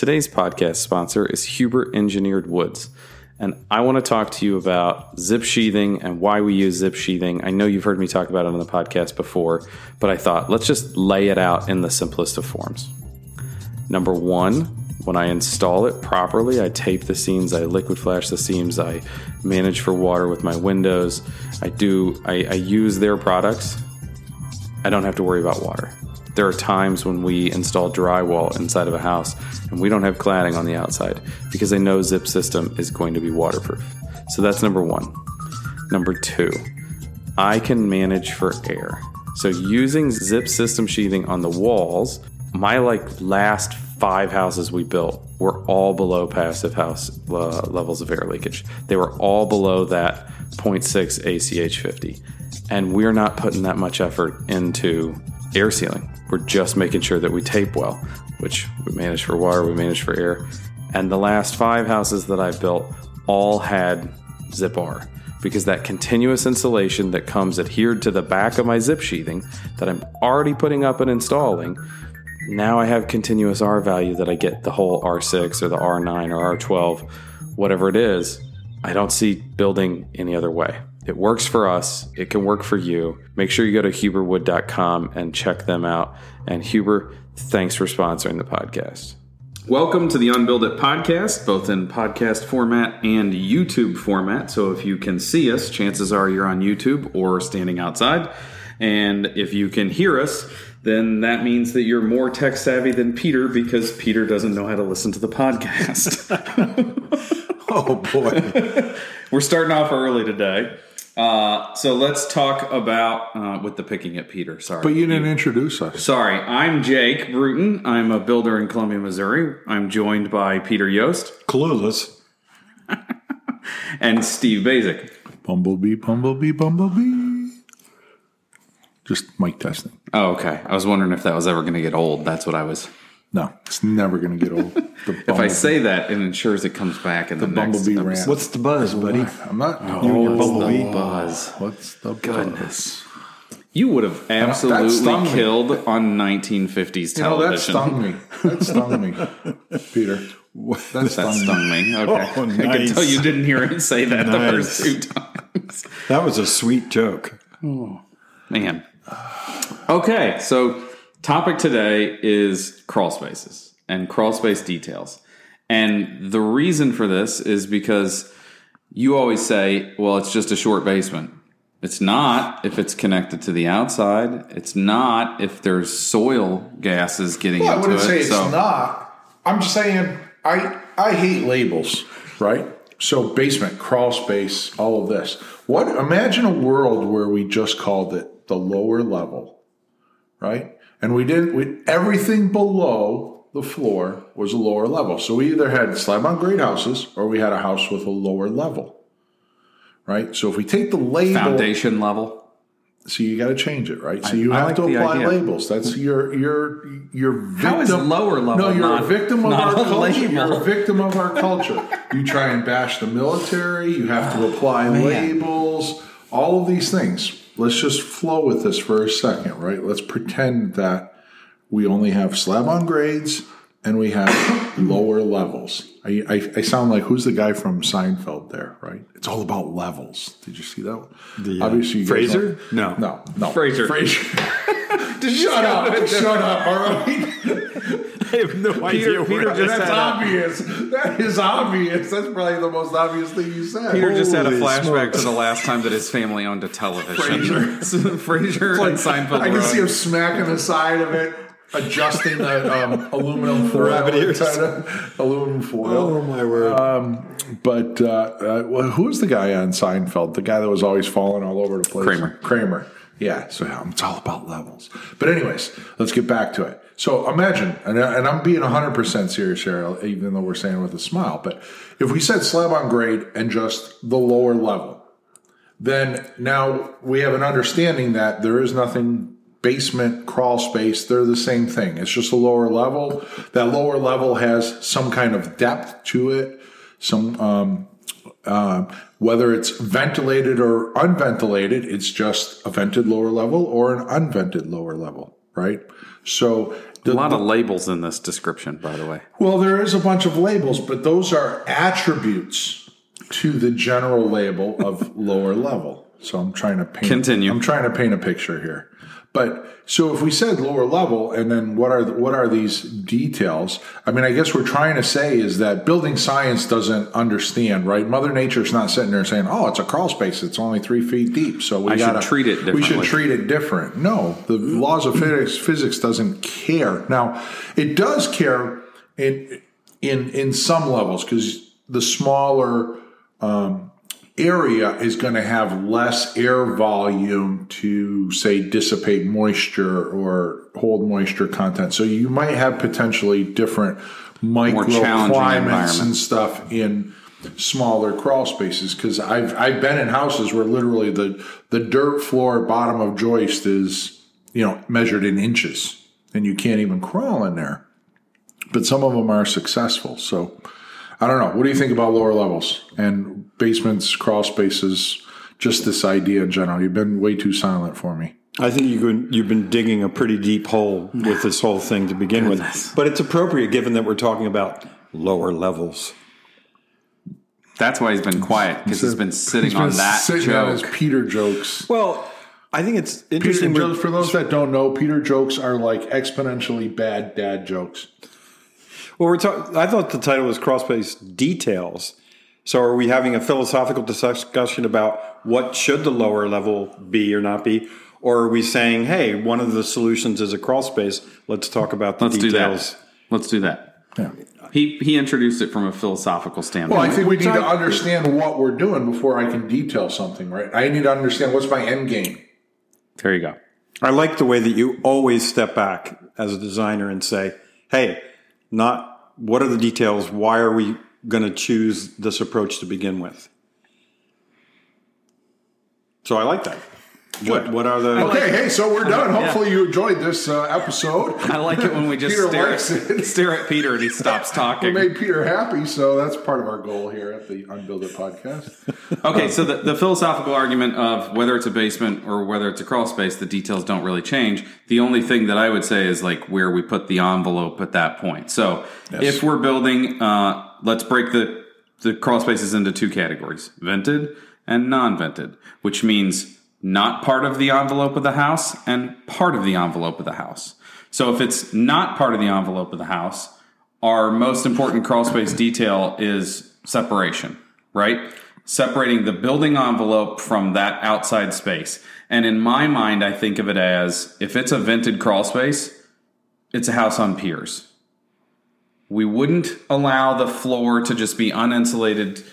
Today's podcast sponsor is Huber Engineered Woods. And I want to talk to you about zip sheathing and why we use zip sheathing. I know you've heard me talk about it on the podcast before, but I thought let's just lay it out in the simplest of forms. Number one, when I install it properly, I tape the seams, I liquid flash the seams, I manage for water with my windows. I do, I, I use their products. I don't have to worry about water. There are times when we install drywall inside of a house and we don't have cladding on the outside because I know Zip System is going to be waterproof. So that's number one. Number two, I can manage for air. So using Zip System sheathing on the walls, my like last five houses we built were all below passive house uh, levels of air leakage. They were all below that 0.6 ACH 50. And we're not putting that much effort into air sealing. We're just making sure that we tape well, which we manage for water, we manage for air. And the last five houses that I've built all had zip R because that continuous insulation that comes adhered to the back of my zip sheathing that I'm already putting up and installing. Now I have continuous R value that I get the whole R6 or the R9 or R12, whatever it is. I don't see building any other way. It works for us. It can work for you. Make sure you go to huberwood.com and check them out. And Huber, thanks for sponsoring the podcast. Welcome to the Unbuild It podcast, both in podcast format and YouTube format. So if you can see us, chances are you're on YouTube or standing outside. And if you can hear us, then that means that you're more tech savvy than Peter because Peter doesn't know how to listen to the podcast. oh boy. We're starting off early today. Uh, so let's talk about uh, with the picking at Peter. Sorry, but you didn't introduce us. Sorry, I'm Jake Bruton. I'm a builder in Columbia, Missouri. I'm joined by Peter Yost, clueless, and Steve Baczek. Bumblebee, bumblebee, bumblebee. Just mic testing. Oh, okay. I was wondering if that was ever going to get old. That's what I was. No, it's never going to get old. if I say that, it ensures it comes back in the, the bumblebee rant. What's the buzz, buddy? I'm not. Oh, you bumblebee the buzz. What's the goodness? You would have absolutely killed on 1950s television. You know, that stung me. That stung me, Peter. That, that stung, stung me. Okay, oh, nice. I can tell you didn't hear him say that nice. the first two times. That was a sweet joke. Oh man. Okay, so Topic today is crawl spaces and crawl space details. And the reason for this is because you always say, well, it's just a short basement. It's not if it's connected to the outside. It's not if there's soil gases getting well, into it. I wouldn't it. say so, it's not. I'm just saying I I hate labels, right? So basement, crawl space, all of this. What imagine a world where we just called it the lower level, right? And we didn't. We, everything below the floor was a lower level. So we either had slab on grade houses or we had a house with a lower level, right? So if we take the label foundation level. So you got to change it, right? So you I, have I like to apply labels. That's your your your victim. How is lower level? No, you're not, a victim of our culture. Label. You're a victim of our culture. you try and bash the military. You have to apply oh, labels. All of these things let's just flow with this for a second, right? Let's pretend that we only have slab on grades and we have lower levels. I, I, I, sound like who's the guy from Seinfeld there, right? It's all about levels. Did you see that? The, uh, Obviously, Frasier? no, no, no. Frasier. Frasier. shut up! shut up! All right. I have no Peter, idea. Peter just that's obvious. That is obvious. That's probably the most obvious thing you said. Peter Holy just had a flashback smokes. to the last time that his family owned a television. Frasier, Frasier like, and Seinfeld. I can see him smacking the side of it adjusting the um, aluminum foil, aluminum foil. Oh my word! Um, but uh, uh, well, who's the guy on Seinfeld? The guy that was always falling all over the place. Kramer. Kramer. Yeah. So um, it's all about levels. But anyways, let's get back to it. So imagine, and, and I'm being 100% serious here, even though we're saying with a smile, but if we said slab on grade and just the lower level, then now we have an understanding that there is nothing basement, crawl space, they're the same thing. It's just a lower level. That lower level has some kind of depth to it, some, um, uh, whether it's ventilated or unventilated, it's just a vented lower level or an unvented lower level, right? So A lot of labels in this description, by the way. well, there is a bunch of labels, but those are attributes to the general label of lower level. So I'm trying to paint. Continue. I'm trying to paint a picture here. But so if we said lower level, and then what are the, what are these details? I mean, I guess we're trying to say is that building science doesn't understand, right? Mother Nature's not sitting there saying, "Oh, it's a crawl space. It's only three feet deep, so we should gotta treat it We should treat it different." No, the laws of physics physics doesn't care. Now, it does care in in in some levels because the smaller um, area is going to have less air volume to say dissipate moisture or hold moisture content. So you might have potentially different microclimates and stuff in smaller crawl spaces because I've I've been in houses where literally the the dirt floor bottom of joist is you know measured in inches and you can't even crawl in there. But some of them are successful. So I don't know. What do you think about lower levels and basements, crawl spaces? Just this idea in general. You've been way too silent for me. I think you've been, you've been digging a pretty deep hole with this whole thing to begin Goodness. with. But it's appropriate given that we're talking about lower levels. That's why he's been quiet because he's been sitting He's on been that sitting on his Peter jokes. Well, I think it's interesting. jokes, for those that don't know, Peter jokes are like exponentially bad dad jokes. well, we're talking. I thought the title was Crosspace Details. So, are we having a philosophical discussion about what should the lower level be or not be, or are we saying, hey, one of the solutions is a crawl space? Let's talk about the Let's do that. Let's do that. Yeah. He he introduced it from a philosophical standpoint. Well, I think we need to understand what we're doing before I can detail something, right? I need to understand what's my end game. there you go. I like the way that you always step back as a designer and say, hey, not what are the details? Why are we going to choose this approach to begin with? So I like that. What, what are the. Okay, hey, so we're done. Hopefully, you enjoyed this uh, episode. I like it when we just stare, at, stare at Peter and he stops talking. We made Peter happy, so that's part of our goal here at the Unbuild It podcast. Okay, so the, the philosophical argument of whether it's a basement or whether it's a crawl space, the details don't really change. The only thing that I would say is like where we put the envelope at that point. So if we're building, uh, let's break the, the crawl spaces into two categories vented and non vented, which means not part of the envelope of the house and part of the envelope of the house. So if it's not part of the envelope of the house, our most important crawl space detail is separation, right? Separating the building envelope from that outside space. And in my mind, I think of it as if it's a vented crawl space, it's a house on piers. We wouldn't allow the floor to just be uninsulated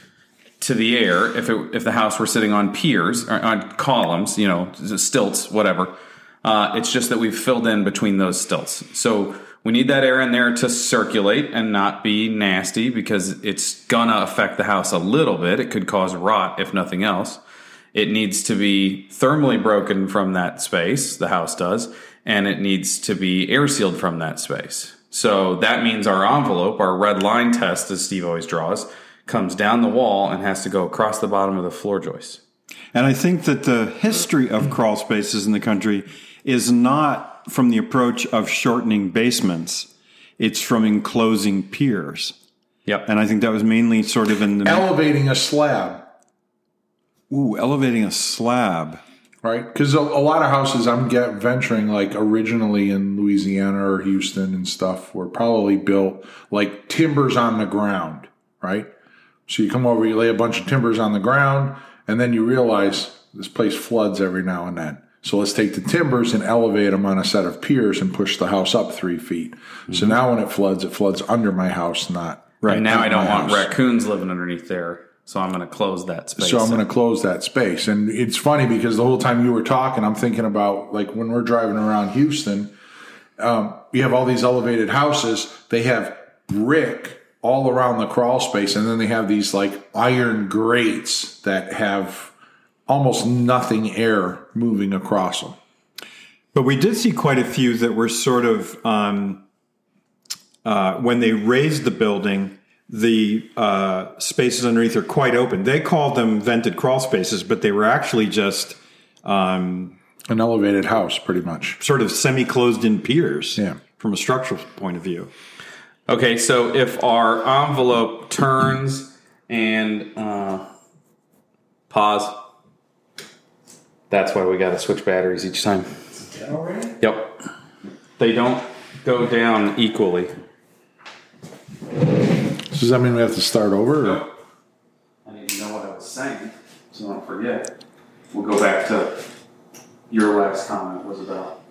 to the air if it, if the house were sitting on piers or on columns, you know, stilts, whatever. Uh, it's just that we've filled in between those stilts. So we need that air in there to circulate and not be nasty because it's gonna affect the house a little bit. It could cause rot if nothing else. It needs to be thermally broken from that space, the house does, and it needs to be air sealed from that space. So that means our envelope, our red line test, as Steve always draws, comes down the wall and has to go across the bottom of the floor joist. And I think that the history of crawl spaces in the country is not from the approach of shortening basements, it's from enclosing piers. Yep. And I think that was mainly sort of in the. Elevating a slab, ooh, elevating a slab. Right? Because a, a lot of houses I'm get venturing, like originally in Louisiana or Houston and stuff, were probably built like timbers on the ground, right? So you come over, you lay a bunch of timbers on the ground, and then you realize this place floods every now and then. So let's take the timbers and elevate them on a set of piers and push the house up three feet. So mm-hmm. now when it floods, it floods under my house, not Right. And now I don't want house. raccoons living underneath there, so I'm going to close that space. So I'm going to close that space. And it's funny because the whole time you were talking, I'm thinking about like when we're driving around Houston, um, you have all these elevated houses. They have brick all around the crawl space, and then they have these like iron grates that have almost nothing air moving across them. But we did see quite a few that were sort of um, uh, when they raised the building, the uh, spaces underneath are quite open. They called them vented crawl spaces, but they were actually just um, An elevated house, pretty much. sort of semi-closed in piers. Yeah. From a structural point of view. Okay, so if our envelope turns and uh, pause, that's why we got to switch batteries each time. Yep. They don't go down equally. Does that mean we have to start over? Or? I need to know what I was saying, so I don't forget. We'll go back to your last comment was about.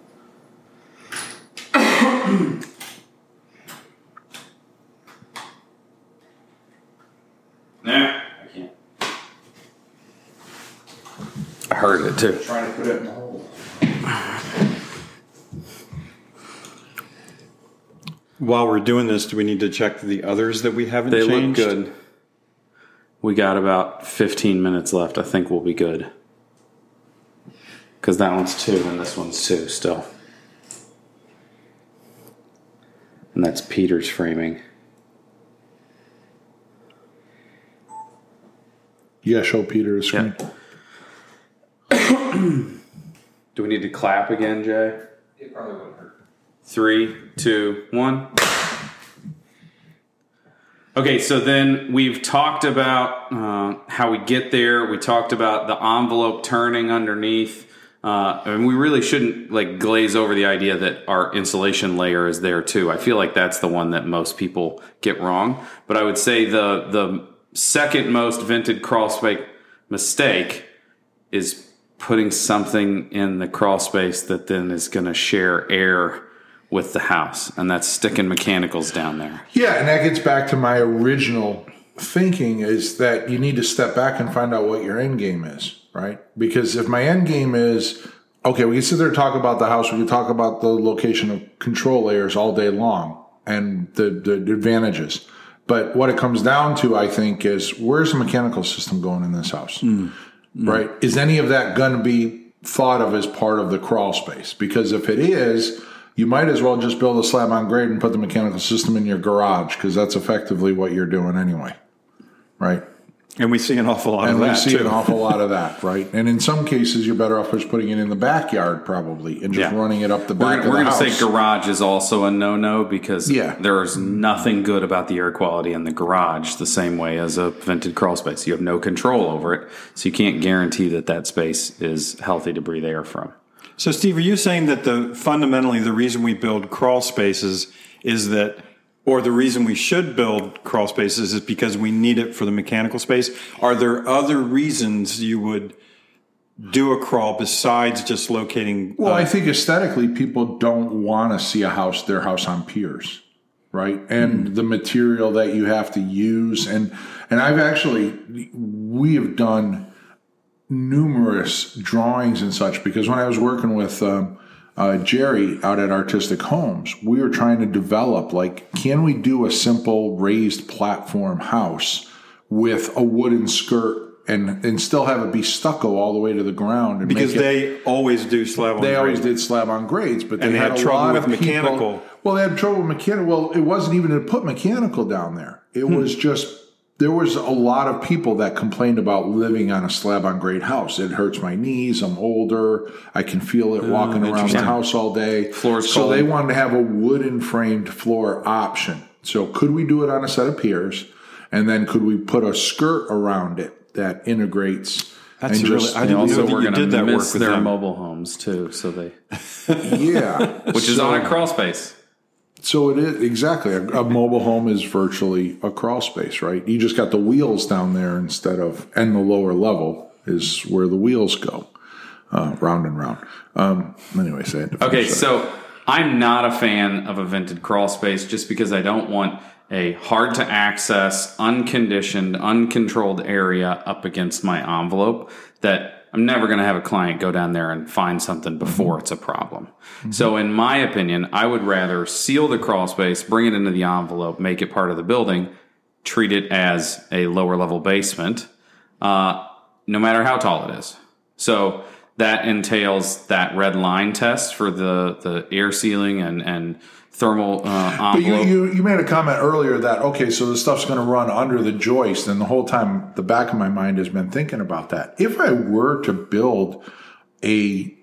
nah, I can't. I heard it too. Trying to put it in the hole. While we're doing this, do we need to check the others that we haven't They changed? look good. We got about 15 minutes left. I think we'll be good. Because that one's two and this one's two still. And that's Peter's framing. Yeah, show Peter the screen. Do we need to clap again, Jay? It probably wouldn't hurt. Three, two, one. Okay, so then we've talked about uh, how we get there. We talked about the envelope turning underneath. Uh, and we really shouldn't like glaze over the idea that our insulation layer is there too. I feel like that's the one that most people get wrong. But I would say the the second most vented crawl space mistake is putting something in the crawl space that then is going to share air with the house, and that's sticking mechanicals down there. Yeah, and that gets back to my original thinking is that you need to step back and find out what your end game is, right? Because if my end game is okay, we can sit there and talk about the house, we can talk about the location of control layers all day long and the, the advantages. But what it comes down to, I think, is where's the mechanical system going in this house? Mm. Mm. Right? Is any of that going to be thought of as part of the crawl space? Because if it is, you might as well just build a slab on grade and put the mechanical system in your garage because that's effectively what you're doing anyway. Right? And we see an awful lot And of we that see too. an awful lot of that, right? And in some cases, you're better off just putting it in the backyard, probably, and just Yeah. running it up the We're back gonna, of we're gonna say garage is also a no-no because Yeah. there is nothing good about the air quality in the garage the same way as a vented crawl space. You have no control over it, so you can't guarantee that that space is healthy to breathe air from. So, Steve, are you saying that the fundamentally the reason we build crawl spaces is that, or the reason we should build crawl spaces is because we need it for the mechanical space? Are there other reasons you would do a crawl besides just locating? Well, uh, I think aesthetically, people don't want to see a house, their house on piers, right? And the material that you have to use, and and I've actually we have done numerous drawings and such because when I was working with um, uh, Jerry out at Artistic Homes, we were trying to develop like, can we do a simple raised platform house with a wooden skirt? And, and still have it be stucco all the way to the ground and because it, they always do slab on they always did slab on grades, but they had, had trouble with of people- mechanical. Well, they had trouble with mechanical. Well, it wasn't even to put mechanical down there. It Hmm. was just there was a lot of people that complained about living on a slab on grade house. It hurts my knees. I'm older. I can feel it hmm, walking around the house all day. Floor's so cold. they wanted to have a wooden framed floor option. So could we do it on a set of piers, and then could we put a skirt around it that integrates? That's and really- just, I didn't also, know that we're you did to that work with their them. mobile homes too, so they yeah, which is So- on a crawl space. So it is exactly a, a mobile home is virtually a crawl space, right? You just got the wheels down there instead of, and the lower level is where the wheels go, uh, round and round. Um, anyways, I had Okay, that. so I'm not a fan of a vented crawl space just because I don't want a hard to access, unconditioned, uncontrolled area up against my envelope that I'm never going to have a client go down there and find something before it's a problem. So, in my opinion, I would rather seal the crawl space, bring it into the envelope, make it part of the building, treat it as a lower level basement, uh, no matter how tall it is. So that entails that red line test for the, the air sealing and, and thermal uh, But you, you, you made a comment earlier that, okay, so the stuff's going to run under the joist. And the whole time, the back of my mind has been thinking about that. If I were to build a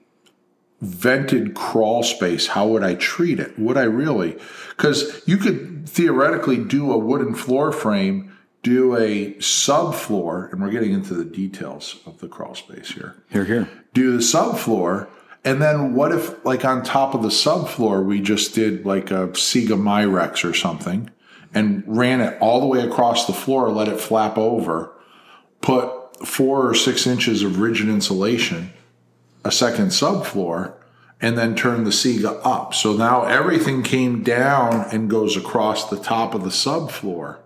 vented crawl space, how would I treat it? Would I really? Because you could theoretically do a wooden floor frame, do a subfloor, and we're getting into the details of the crawl space here. Here, here. Do the subfloor, and then what if, like on top of the subfloor, we just did like a Siga Majrex or something, and ran it all the way across the floor, let it flap over, put four or six inches of rigid insulation, a second subfloor, and then turn the Siga up. So now everything came down and goes across the top of the subfloor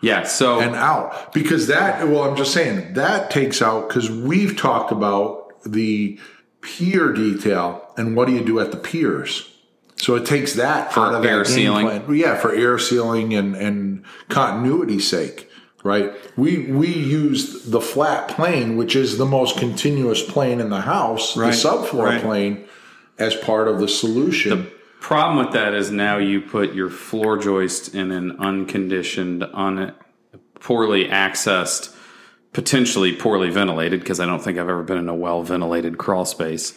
Yeah. So and out. Because that, well, I'm just saying, that takes out, because we've talked about the pier detail and what do you do at the piers. So it takes that For out of air sealing? plan. Yeah, for air sealing and, and continuity's sake, right? We we used the flat plane, which is the most continuous plane in the house, Right, the subfloor right. plane, as part of the solution. The problem with that is now you put your floor joist in an unconditioned, un, poorly accessed, potentially poorly ventilated. Because I don't think I've ever been in a well ventilated crawl space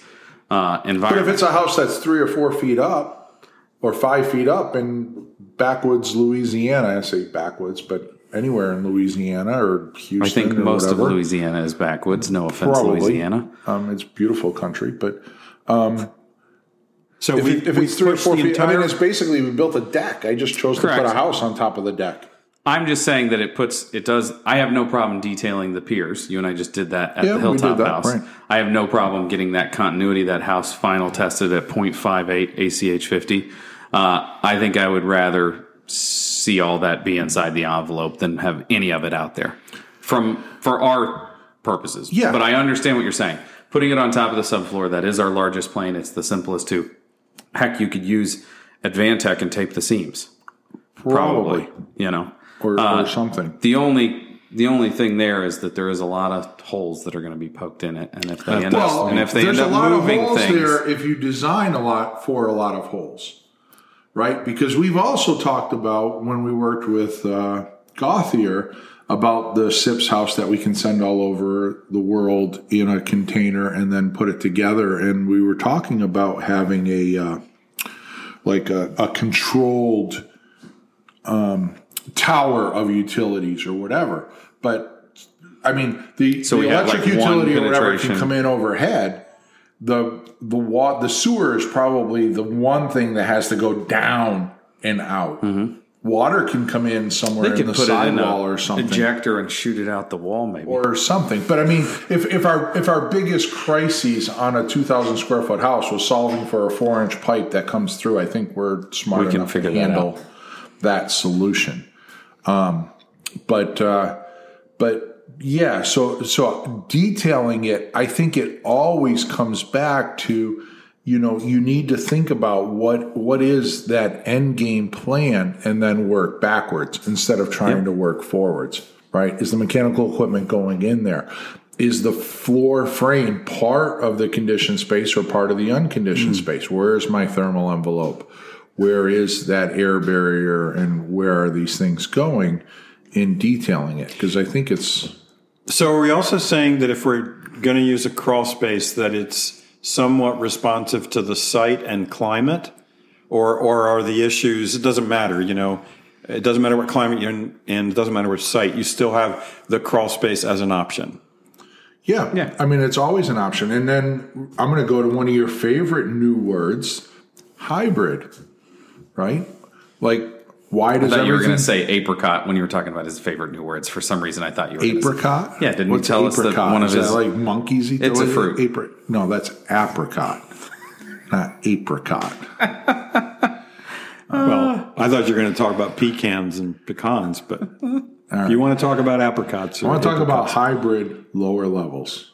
uh, but if it's a house that's three or four feet up, or five feet up in backwoods Louisiana, I say backwoods, but anywhere in Louisiana or Houston, I think most whatever. of Louisiana is backwoods. No offense, Probably. Louisiana. Um, it's beautiful country, but So if, we, it- if we it's three or four feet, I mean, it's basically we built a deck. I just chose to put a house on top of the deck. I'm just saying that it puts it does. I have no problem detailing the piers. You and I just did that at Yeah, the Hilltop that, House. right. I have no problem getting that continuity. That house final tested at 0.58 ACH 50. Uh, I think I would rather see all that be inside the envelope than have any of it out there from for our purposes. Yeah. but I understand what you're saying. Putting it on top of the subfloor that is our largest plane. It's the simplest too. Heck, you could use Advantech and tape the seams. Probably, you know. Or, Uh, or something. The only the only thing there is that there is a lot of holes that are going to be poked in it, and if they end Well, up and if they there's end a lot moving of holes things, there if you design a lot for a lot of holes, right? Because we've also talked about when we worked with uh, Gothier about the SIPS house that we can send all over the world in a container and then put it together. And we were talking about having a uh, like a, a controlled um, tower of utilities or whatever, but. I mean, the, So the electric like, utility or whatever can come in overhead. The the wa- the sewer is probably the one thing that has to go down and out. Mm-hmm. Water can come in somewhere in the put it in sidewall or something ejector and shoot it out the wall, maybe. or something. But I mean, if, if our if our biggest crises on a two thousand square foot house was solving for a four inch pipe that comes through, I think we're smart We can enough figure to that handle that, solution. Um, but uh, but yeah, so so detailing it, I think it always comes back to you know you need to think about what what is that end game plan and then work backwards instead of trying to work forwards right? Is the mechanical equipment going in there? Is the floor frame part of the conditioned space or part of the unconditioned space? Where is my thermal envelope where is that air barrier and where are these things going in detailing it because i think it's So are we also saying that if we're going to use a crawl space, that it's somewhat responsive to the site and climate, or or are the issues? It doesn't matter, you know. It doesn't matter what climate you're in, and it doesn't matter which site. You still have the crawl space as an option. Yeah. Yeah. I mean, it's always an option. And then I'm going to go to one of your favorite new words hybrid, right? Like, why does I thought you were going to say apricot when you were talking about his favorite new words. For some reason, I thought you were gonna say- apricot? Yeah, didn't you What's tell us that apricot? one of Is that his- like monkeys eat It's a fruit. Apri- no, that's apricot, not apricot. well, I thought you were going to talk about pecans and pecans, but if you want to talk about apricots, I want to talk about hybrid lower levels.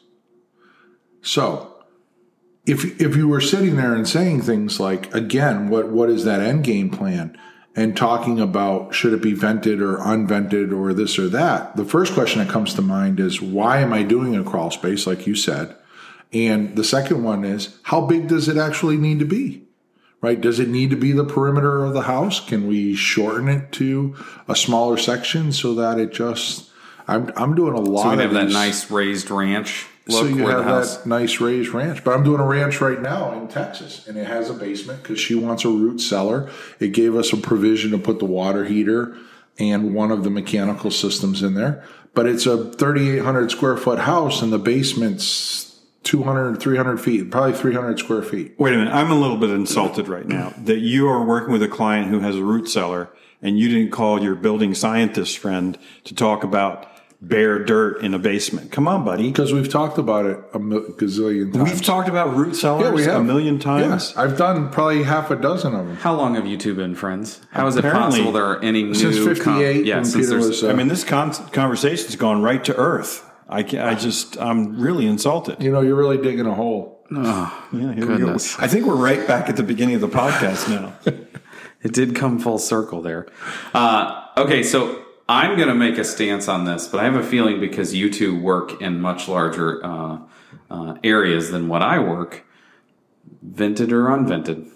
So, if if you were sitting there and saying things like, again, what what is that end game plan, and talking about should it be vented or unvented or this or that, the first question that comes to mind is why am I doing a crawl space, like you said, and the second one is how big does it actually need to be? Right? Does it need to be the perimeter of the house? Can we shorten it to a smaller section so that it just I'm I'm doing a lot So we of have that nice raised ranch so you where the have house. that nice raised ranch. But I'm doing a ranch right now in Texas, and it has a basement because she wants a root cellar. It gave us a provision to put the water heater and one of the mechanical systems in there. But it's a 3,800 square foot house, and the basement's 200, 300 feet, probably 300 square feet. Wait a minute. I'm a little bit insulted right now that you are working with a client who has a root cellar and you didn't call your building scientist friend to talk about bare dirt in a basement. Come on, buddy. Because we've talked about it a mil- gazillion times. We've talked about root cellars Yeah, we have. a million times. Yeah, I've done probably half a dozen of them. How long have you two been friends? How is Apparently- it possible there are any new Since 58, yeah, since Peter there's- was. Uh, I mean, this con- conversation's gone right to earth. I, ca- I just, I'm really insulted. you know, you're really digging a hole. Yeah, here we go. Goodness. I think we're right back at the beginning of the podcast now. It did come full circle there. Uh, okay, so I'm going to make a stance on this, but I have a feeling because you two work in much larger uh, uh, areas than what I work, vented or unvented.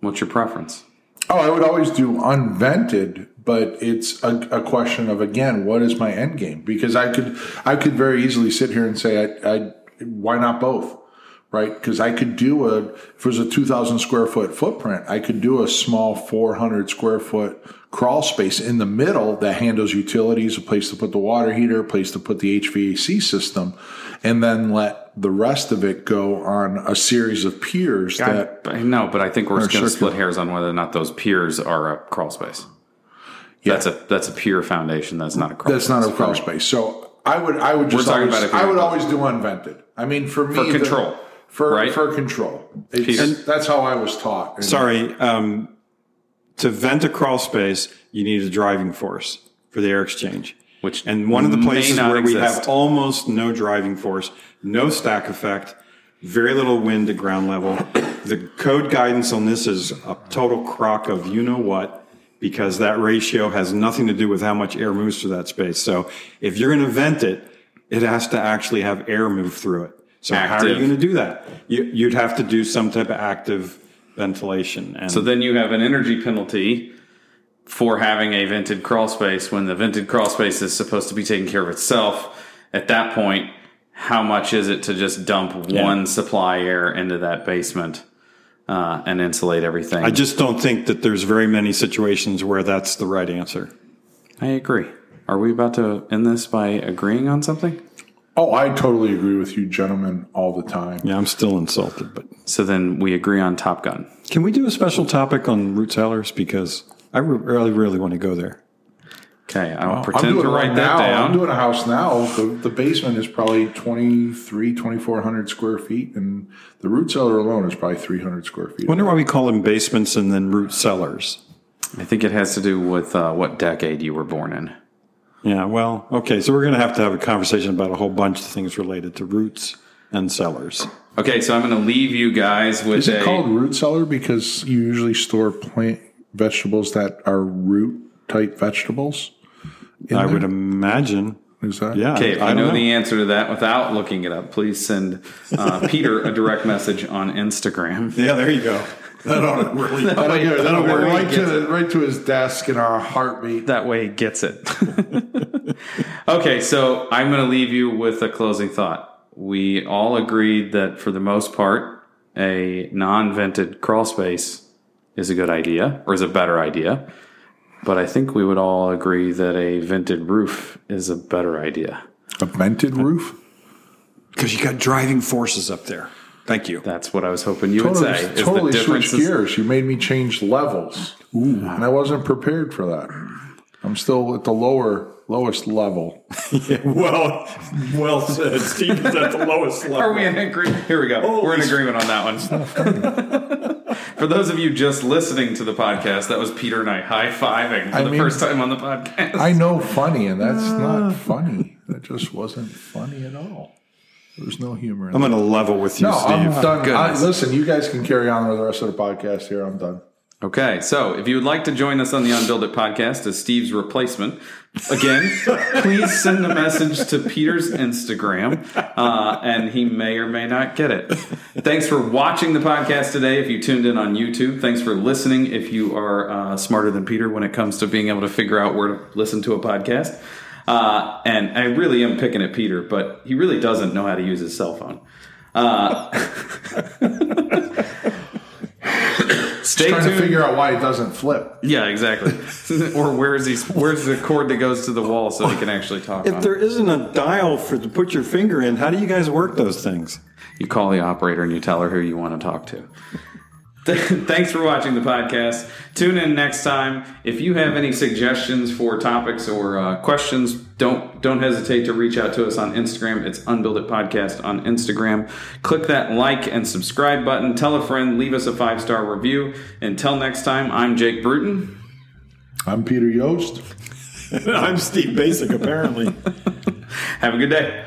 What's your preference? Oh, I would always do unvented, but it's a, a question of again, what is my end game? Because I could, I could very easily sit here and say, I, I why not both, right? Because I could do a, if it was a two thousand square foot footprint, I could do a small four hundred square foot crawl space in the middle that handles utilities, a place to put the water heater, a place to put the HVAC system, and then let the rest of it go on a series of piers that. I, I know, but I think we're just going to split hairs on whether or not those piers are a crawl space. Yeah. That's a that's a pier foundation. That's not a crawl. That's space. not a crawl space. So I would I would just talking always, I would always do unvented. I mean for me For the- control, for right? for control. It's, Peter. that's how I was taught. Sorry, um, to vent a crawl space, you need a driving force for the air exchange. Which and one of the places not where we have almost no driving force, no stack effect, very little wind at ground level. The code guidance on this is a total crock of you know what, because that ratio has nothing to do with how much air moves through that space. So if you're going to vent it, it has to actually have air move through it. So how are you going to do that? You, you'd have to do some type of active ventilation. And So then you have an energy penalty for having a vented crawl space when the vented crawl space is supposed to be taking care of itself. At that point, how much is it to just dump one supply air into that basement uh, and insulate everything? I just don't think that there's very many situations where that's the right answer. I agree. Are we about to end this by agreeing on something? Oh, I totally agree with you, gentlemen, all the time. Yeah, I'm still insulted, but So then we agree on Top Gun. can we do a special topic on root cellars because I re- really, really want to go there. Okay, I'll I'm pretend to write one that now. down. I'm doing a house now. The, the basement is probably 23, 2400 square feet, and the root cellar alone is probably 300 square feet. I wonder why we call them basements and then root cellars. I think it has to do with uh, what decade you were born in. Yeah, well, okay, so we're going to have to have a conversation about a whole bunch of things related to roots and cellars. Okay, so I'm going to leave you guys with Is it a. called root cellar because you usually store plant vegetables that are root type vegetables? in I there? would imagine. Is that Yeah, Okay, if I you don't know, the answer to that without looking it up, please send uh, Peter a direct message on Instagram. Yeah, there you go. That'll really. That'll go, that'll go where he right to gets the, right to his desk in a heartbeat. That way he gets it. okay, so I'm going to leave you with a closing thought. We all agreed that for the most part, a non vented crawl space is a good idea or is a better idea. But I think we would all agree that a vented roof is a better idea. A vented roof. Because you got driving forces up there. Thank you. That's what I was hoping you Totally, would say. Is totally the switched is- gears. You made me change levels, and I wasn't prepared for that. I'm still at the lower lowest level. yeah, well, well said. Steve is at the lowest level. Are we in agreement? Here we go. We're in agreement on that one. For those of you just listening to the podcast, that was Peter and I high fiving for I the mean- first time on the podcast. I know funny, and that's not ah. funny. That just wasn't funny at all. There was no humor. In I'm that. going to level with you, No, I'm done. I, listen, you guys can carry on with the rest of the podcast here. I'm done. Okay, so if you would like to join us on the Unbuild It podcast as Steve's replacement, again, please send a message to Peter's Instagram, uh, and he may or may not get it. Thanks for watching the podcast today. If you tuned in on YouTube, thanks for listening. If you are uh, smarter than Peter when it comes to being able to figure out where to listen to a podcast. Uh, and I really am picking at Peter, but he really doesn't know how to use his cell phone. Uh, stay Trying to figure out why it doesn't flip. yeah, exactly. or where's he? Where's the cord that goes to the wall so he can actually talk? If on? there isn't a dial for to put your finger in, how do you guys work those things? You call the operator and you tell her who you want to talk to. Thanks for watching the podcast. Tune in next time. If you have any suggestions for topics or uh, questions, don't don't hesitate to reach out to us on Instagram. It's Unbuild It Podcast on Instagram. Click that like and subscribe button. Tell a friend. Leave us a five star review. Until next time, I'm Jake Bruton. I'm Peter Yost. I'm Steve Baczek, apparently. Have a good day.